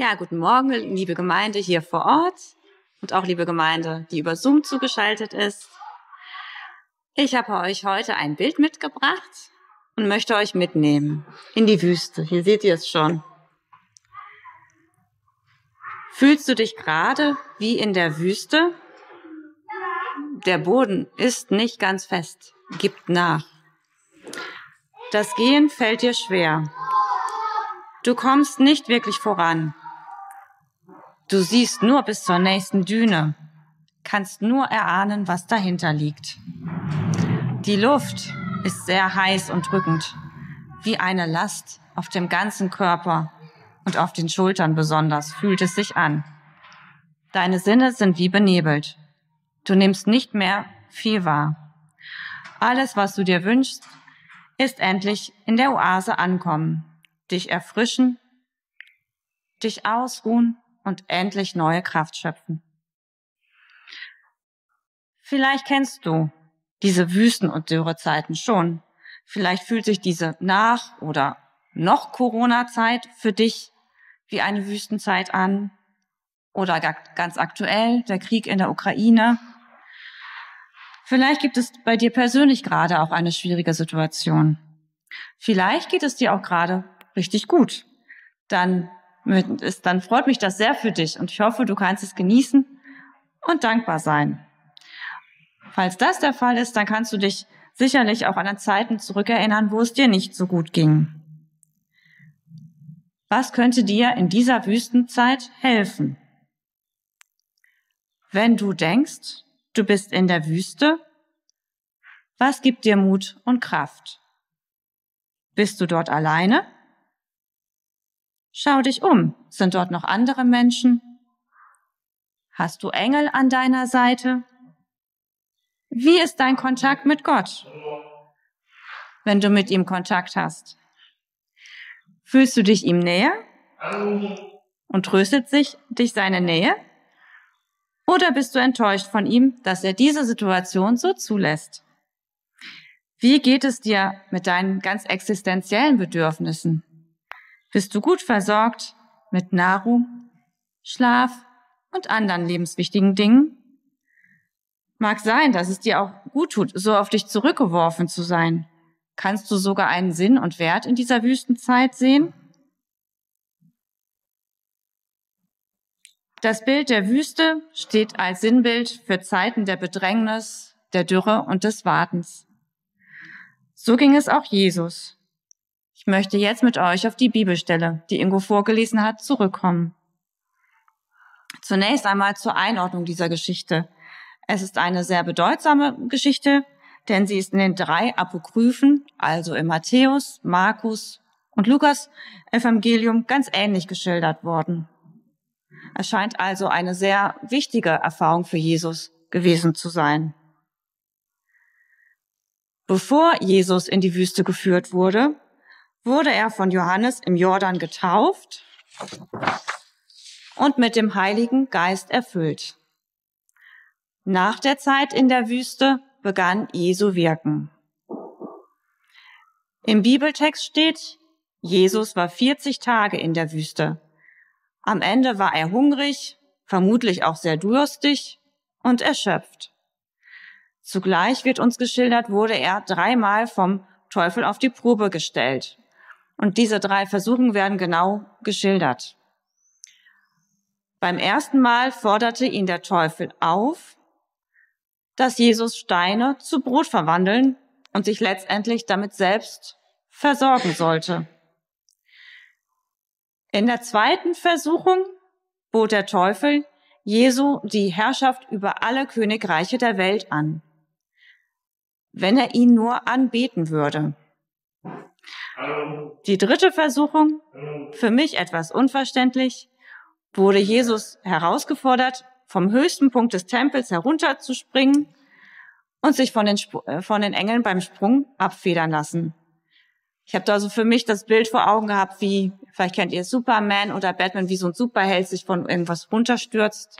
Ja, guten Morgen, liebe Gemeinde hier vor Ort und auch liebe Gemeinde, die über Zoom zugeschaltet ist. Ich habe euch heute ein Bild mitgebracht und möchte euch mitnehmen in die Wüste. Hier seht ihr es schon. Fühlst du dich gerade wie in der Wüste? Der Boden ist nicht ganz fest, gibt nach. Das Gehen fällt dir schwer. Du kommst nicht wirklich voran. Du siehst nur bis zur nächsten Düne, kannst nur erahnen, was dahinter liegt. Die Luft ist sehr heiß und drückend, wie eine Last auf dem ganzen Körper und auf den Schultern besonders fühlt es sich an. Deine Sinne sind wie benebelt. Du nimmst nicht mehr viel wahr. Alles, was du dir wünschst, ist endlich in der Oase ankommen, dich erfrischen, dich ausruhen und endlich neue Kraft schöpfen. Vielleicht kennst du diese Wüsten- und Dürrezeiten schon. Vielleicht fühlt sich diese Nach- oder noch Corona-Zeit für dich wie eine Wüstenzeit an. Oder ganz aktuell der Krieg in der Ukraine. Vielleicht gibt es bei dir persönlich gerade auch eine schwierige Situation. Vielleicht geht es dir auch gerade richtig gut. Dann ist, dann freut mich das sehr für dich und ich hoffe, du kannst es genießen und dankbar sein. Falls das der Fall ist, dann kannst du dich sicherlich auch an Zeiten zurückerinnern, wo es dir nicht so gut ging. Was könnte dir in dieser Wüstenzeit helfen? Wenn du denkst, du bist in der Wüste, was gibt dir Mut und Kraft? Bist du dort alleine? Schau dich um. Sind dort noch andere Menschen? Hast du Engel an deiner Seite? Wie ist dein Kontakt mit Gott, wenn du mit ihm Kontakt hast? Fühlst du dich ihm näher? Und tröstet sich dich seine Nähe? Oder bist du enttäuscht von ihm, dass er diese Situation so zulässt? Wie geht es dir mit deinen ganz existenziellen Bedürfnissen? Bist du gut versorgt mit Nahrung, Schlaf und anderen lebenswichtigen Dingen? Mag sein, dass es dir auch gut tut, so auf dich zurückgeworfen zu sein. Kannst du sogar einen Sinn und Wert in dieser Wüstenzeit sehen? Das Bild der Wüste steht als Sinnbild für Zeiten der Bedrängnis, der Dürre und des Wartens. So ging es auch Jesus. Ich möchte jetzt mit euch auf die Bibelstelle, die Ingo vorgelesen hat, zurückkommen. Zunächst einmal zur Einordnung dieser Geschichte. Es ist eine sehr bedeutsame Geschichte, denn sie ist in den drei Apokryphen, also im Matthäus, Markus und Lukas Evangelium ganz ähnlich geschildert worden. Es scheint also eine sehr wichtige Erfahrung für Jesus gewesen zu sein. Bevor Jesus in die Wüste geführt wurde, wurde er von Johannes im Jordan getauft und mit dem Heiligen Geist erfüllt. Nach der Zeit in der Wüste begann Jesu Wirken. Im Bibeltext steht, Jesus war 40 Tage in der Wüste. Am Ende war er hungrig, vermutlich auch sehr durstig und erschöpft. Zugleich wird uns geschildert, wurde er dreimal vom Teufel auf die Probe gestellt. Und diese drei Versuchungen werden genau geschildert. Beim ersten Mal forderte ihn der Teufel auf, dass Jesus Steine zu Brot verwandeln und sich letztendlich damit selbst versorgen sollte. In der zweiten Versuchung bot der Teufel Jesu die Herrschaft über alle Königreiche der Welt an, wenn er ihn nur anbeten würde. Die dritte Versuchung, für mich etwas unverständlich, wurde Jesus herausgefordert, vom höchsten Punkt des Tempels herunterzuspringen und sich von den, äh, von den Engeln beim Sprung abfedern lassen. Ich habe da so für mich das Bild vor Augen gehabt, wie, vielleicht kennt ihr Superman oder Batman, wie so ein Superheld sich von irgendwas runterstürzt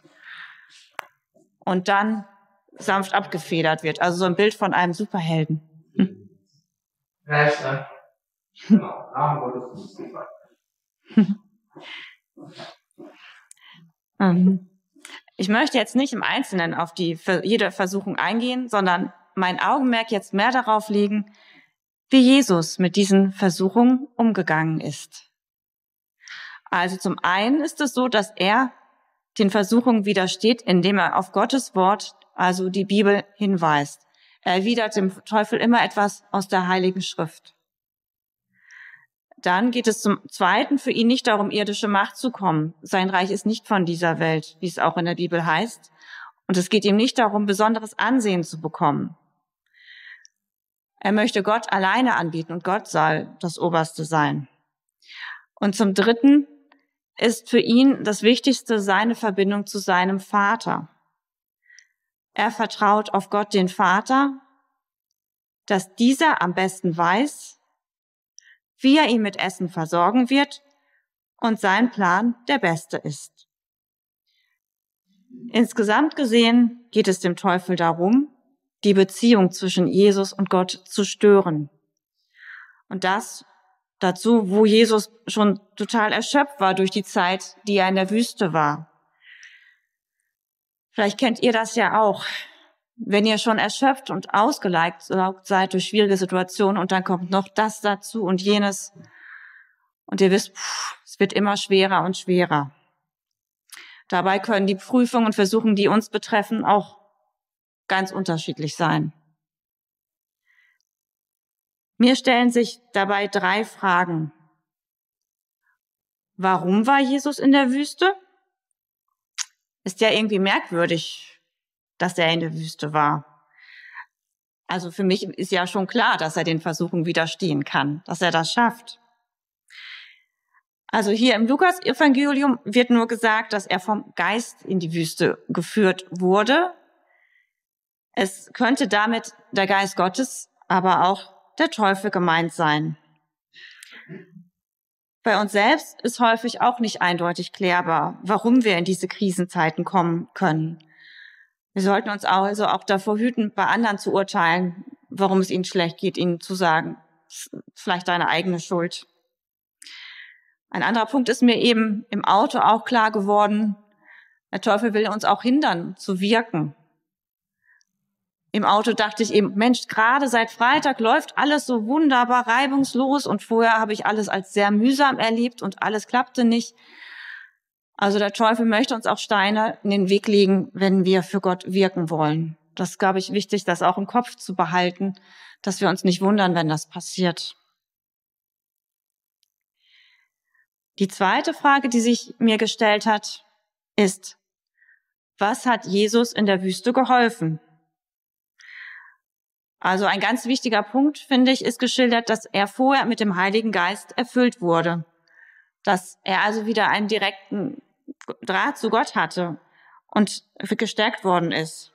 und dann sanft abgefedert wird. Also so ein Bild von einem Superhelden. Hm. Genau, Ähm, ich möchte jetzt nicht im Einzelnen auf die jede Versuchung eingehen, sondern mein Augenmerk jetzt mehr darauf legen, wie Jesus mit diesen Versuchungen umgegangen ist. Also zum einen ist es so, dass er den Versuchungen widersteht, indem er auf Gottes Wort, also die Bibel, hinweist. Er erwidert dem Teufel immer etwas aus der Heiligen Schrift. Dann geht es zum Zweiten für ihn nicht darum, irdische Macht zu kommen. Sein Reich ist nicht von dieser Welt, wie es auch in der Bibel heißt. Und es geht ihm nicht darum, besonderes Ansehen zu bekommen. Er möchte Gott alleine anbieten und Gott soll das Oberste sein. Und zum Dritten ist für ihn das Wichtigste seine Verbindung zu seinem Vater. Er vertraut auf Gott den Vater, dass dieser am besten weiß, wie er ihn mit Essen versorgen wird und sein Plan der beste ist. Insgesamt gesehen geht es dem Teufel darum, die Beziehung zwischen Jesus und Gott zu stören. Und das dazu, wo Jesus schon total erschöpft war durch die Zeit, die er in der Wüste war. Vielleicht kennt ihr das ja auch. Wenn ihr schon erschöpft und ausgelaugt seid durch schwierige Situationen und dann kommt noch das dazu und jenes und ihr wisst, pff, es wird immer schwerer und schwerer. Dabei können die Prüfungen und Versuchen, die uns betreffen, auch ganz unterschiedlich sein. Mir stellen sich dabei drei Fragen. Warum war Jesus in der Wüste? Ist ja irgendwie merkwürdig, dass er in der Wüste war. Also für mich ist ja schon klar, dass er den Versuchen widerstehen kann, dass er das schafft. Also hier im Lukas-Evangelium wird nur gesagt, dass er vom Geist in die Wüste geführt wurde. Es könnte damit der Geist Gottes, aber auch der Teufel gemeint sein. Bei uns selbst ist häufig auch nicht eindeutig klärbar, warum wir in diese Krisenzeiten kommen können. Wir sollten uns also auch davor hüten, bei anderen zu urteilen, warum es ihnen schlecht geht, ihnen zu sagen, vielleicht deine eigene Schuld. Ein anderer Punkt ist mir eben im Auto auch klar geworden, der Teufel will uns auch hindern zu wirken, im Auto dachte ich eben, Mensch, gerade seit Freitag läuft alles so wunderbar reibungslos und vorher habe ich alles als sehr mühsam erlebt und alles klappte nicht. Also der Teufel möchte uns auch Steine in den Weg legen, wenn wir für Gott wirken wollen. Das glaube ich wichtig, das auch im Kopf zu behalten, dass wir uns nicht wundern, wenn das passiert. Die zweite Frage, die sich mir gestellt hat, ist, was hat Jesus in der Wüste geholfen? Also ein ganz wichtiger Punkt, finde ich, ist geschildert, dass er vorher mit dem Heiligen Geist erfüllt wurde. Dass er also wieder einen direkten Draht zu Gott hatte und gestärkt worden ist.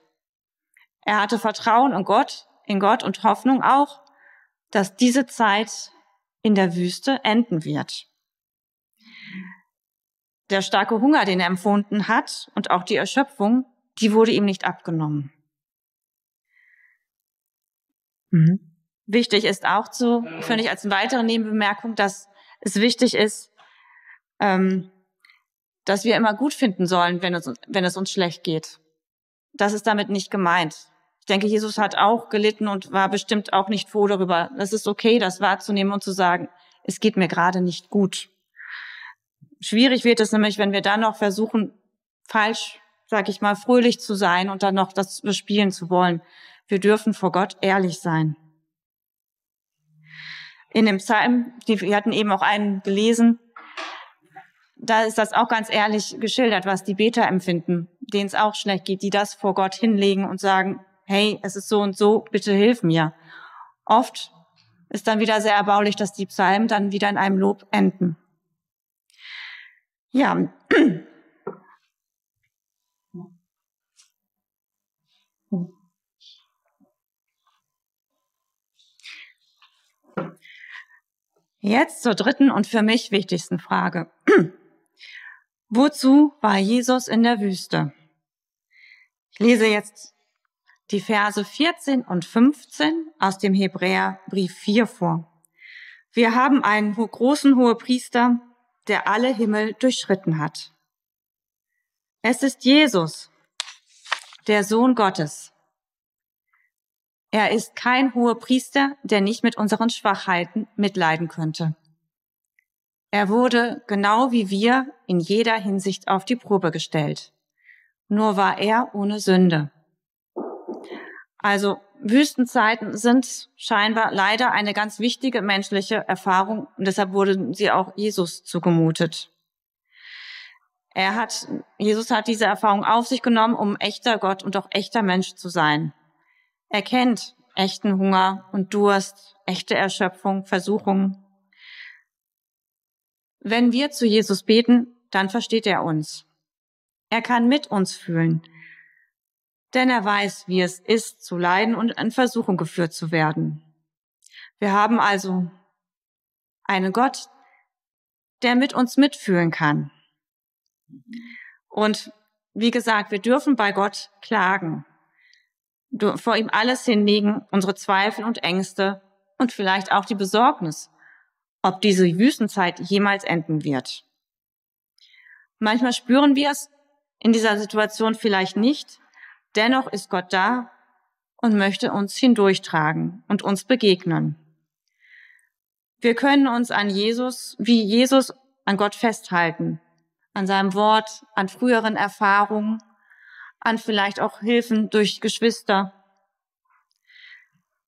Er hatte Vertrauen in Gott, in Gott und Hoffnung auch, dass diese Zeit in der Wüste enden wird. Der starke Hunger, den er empfunden hat und auch die Erschöpfung, die wurde ihm nicht abgenommen. Mhm. Wichtig ist auch zu, finde ich als eine weitere Nebenbemerkung, dass es wichtig ist, ähm, dass wir immer gut finden sollen, wenn es, wenn es uns schlecht geht. Das ist damit nicht gemeint. Ich denke, Jesus hat auch gelitten und war bestimmt auch nicht froh darüber. Es ist okay, das wahrzunehmen und zu sagen, es geht mir gerade nicht gut. Schwierig wird es nämlich, wenn wir dann noch versuchen, falsch, sag ich mal, fröhlich zu sein und dann noch das bespielen zu wollen. Wir dürfen vor Gott ehrlich sein. In dem Psalm, wir hatten eben auch einen gelesen, da ist das auch ganz ehrlich geschildert, was die Beter empfinden, denen es auch schlecht geht, die das vor Gott hinlegen und sagen, hey, es ist so und so, bitte hilf mir. Oft ist dann wieder sehr erbaulich, dass die Psalmen dann wieder in einem Lob enden. Ja, Jetzt zur dritten und für mich wichtigsten Frage. Wozu war Jesus in der Wüste? Ich lese jetzt die Verse 14 und 15 aus dem Hebräerbrief 4 vor. Wir haben einen großen Hohepriester, der alle Himmel durchschritten hat. Es ist Jesus, der Sohn Gottes. Er ist kein hoher Priester, der nicht mit unseren Schwachheiten mitleiden könnte. Er wurde genau wie wir in jeder Hinsicht auf die Probe gestellt. Nur war er ohne Sünde. Also Wüstenzeiten sind scheinbar leider eine ganz wichtige menschliche Erfahrung und deshalb wurde sie auch Jesus zugemutet. Er hat, Jesus hat diese Erfahrung auf sich genommen, um echter Gott und auch echter Mensch zu sein. Er kennt echten Hunger und Durst, echte Erschöpfung, Versuchung. Wenn wir zu Jesus beten, dann versteht er uns. Er kann mit uns fühlen, denn er weiß, wie es ist, zu leiden und in Versuchung geführt zu werden. Wir haben also einen Gott, der mit uns mitfühlen kann. Und wie gesagt, wir dürfen bei Gott klagen, vor ihm alles hinlegen, unsere Zweifel und Ängste und vielleicht auch die Besorgnis, ob diese Wüstenzeit jemals enden wird. Manchmal spüren wir es in dieser Situation vielleicht nicht, dennoch ist Gott da und möchte uns hindurchtragen und uns begegnen. Wir können uns an Jesus, wie Jesus an Gott festhalten an seinem Wort, an früheren Erfahrungen, an vielleicht auch Hilfen durch Geschwister.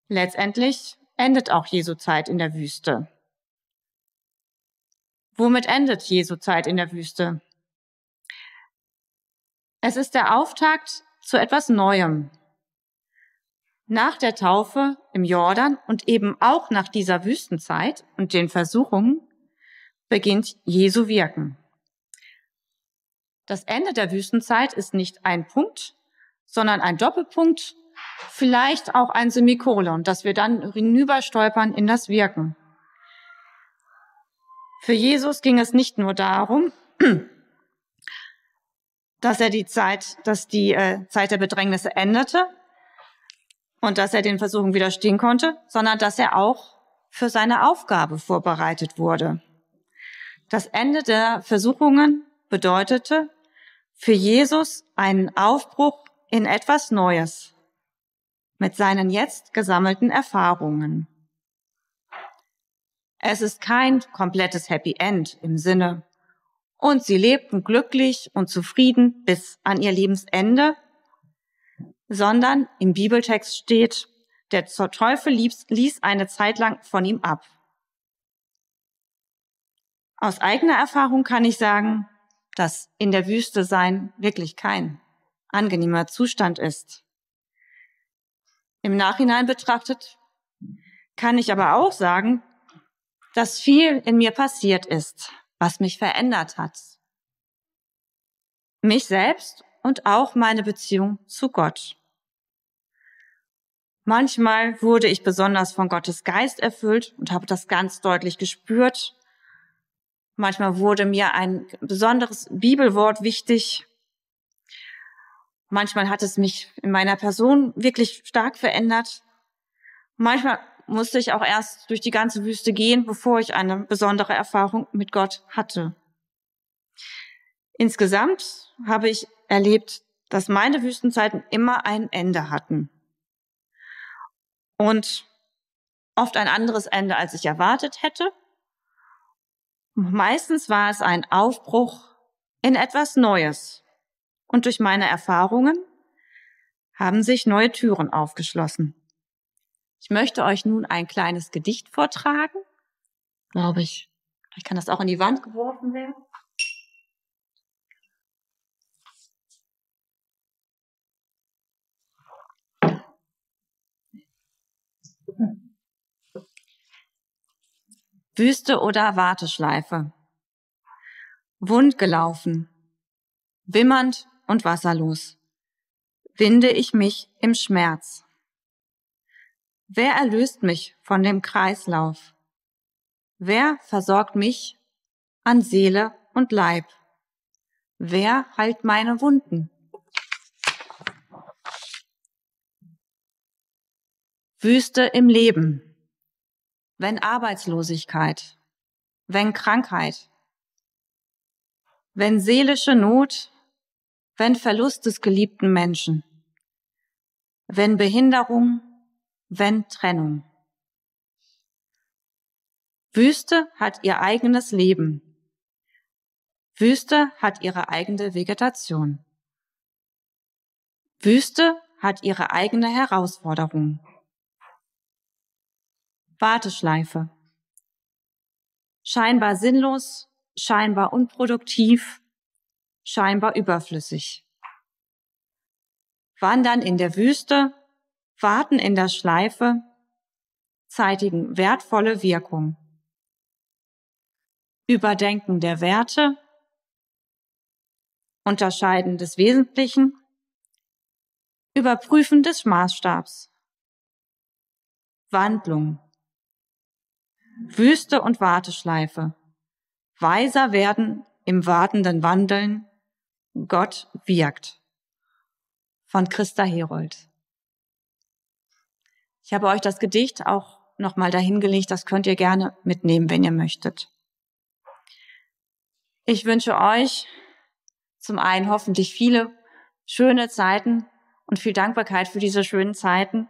Letztendlich endet auch Jesu Zeit in der Wüste. Womit endet Jesu Zeit in der Wüste? Es ist der Auftakt zu etwas Neuem. Nach der Taufe im Jordan und eben auch nach dieser Wüstenzeit und den Versuchungen beginnt Jesu Wirken. Das Ende der Wüstenzeit ist nicht ein Punkt, sondern ein Doppelpunkt, vielleicht auch ein Semikolon, dass wir dann hinüberstolpern in das Wirken. Für Jesus ging es nicht nur darum, dass er die Zeit, dass die äh, Zeit der Bedrängnisse änderte und dass er den Versuchen widerstehen konnte, sondern dass er auch für seine Aufgabe vorbereitet wurde. Das Ende der Versuchungen bedeutete, für Jesus einen Aufbruch in etwas Neues mit seinen jetzt gesammelten Erfahrungen. Es ist kein komplettes Happy End im Sinne, und sie lebten glücklich und zufrieden bis an ihr Lebensende, sondern im Bibeltext steht, der Teufel ließ eine Zeit lang von ihm ab. Aus eigener Erfahrung kann ich sagen, dass in der Wüste sein wirklich kein angenehmer Zustand ist. Im Nachhinein betrachtet kann ich aber auch sagen, dass viel in mir passiert ist, was mich verändert hat. Mich selbst und auch meine Beziehung zu Gott. Manchmal wurde ich besonders von Gottes Geist erfüllt und habe das ganz deutlich gespürt. Manchmal wurde mir ein besonderes Bibelwort wichtig. Manchmal hat es mich in meiner Person wirklich stark verändert. Manchmal musste ich auch erst durch die ganze Wüste gehen, bevor ich eine besondere Erfahrung mit Gott hatte. Insgesamt habe ich erlebt, dass meine Wüstenzeiten immer ein Ende hatten. Und oft ein anderes Ende, als ich erwartet hätte. Meistens war es ein Aufbruch in etwas Neues. Und durch meine Erfahrungen haben sich neue Türen aufgeschlossen. Ich möchte euch nun ein kleines Gedicht vortragen. Glaube ich. Ich kann das auch in die Wand geworfen werden. Wüste oder Warteschleife. Wund gelaufen, wimmernd und wasserlos, winde ich mich im Schmerz. Wer erlöst mich von dem Kreislauf? Wer versorgt mich an Seele und Leib? Wer heilt meine Wunden? Wüste im Leben wenn Arbeitslosigkeit, wenn Krankheit, wenn seelische Not, wenn Verlust des geliebten Menschen, wenn Behinderung, wenn Trennung. Wüste hat ihr eigenes Leben. Wüste hat ihre eigene Vegetation. Wüste hat ihre eigene Herausforderung. Warteschleife. Scheinbar sinnlos, scheinbar unproduktiv, scheinbar überflüssig. Wandern in der Wüste, warten in der Schleife, zeitigen wertvolle Wirkung. Überdenken der Werte, Unterscheiden des Wesentlichen, Überprüfen des Maßstabs, Wandlung, Wüste und Warteschleife, weiser werden im wartenden Wandeln, Gott wirkt. Von Christa Herold. Ich habe euch das Gedicht auch nochmal dahingelegt, das könnt ihr gerne mitnehmen, wenn ihr möchtet. Ich wünsche euch zum einen hoffentlich viele schöne Zeiten und viel Dankbarkeit für diese schönen Zeiten.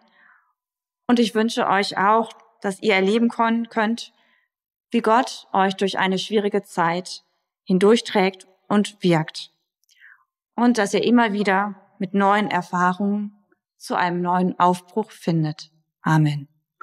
Und ich wünsche euch auch, dass ihr erleben könnt, wie Gott euch durch eine schwierige Zeit hindurchträgt und wirkt. Und dass ihr immer wieder mit neuen Erfahrungen zu einem neuen Aufbruch findet. Amen.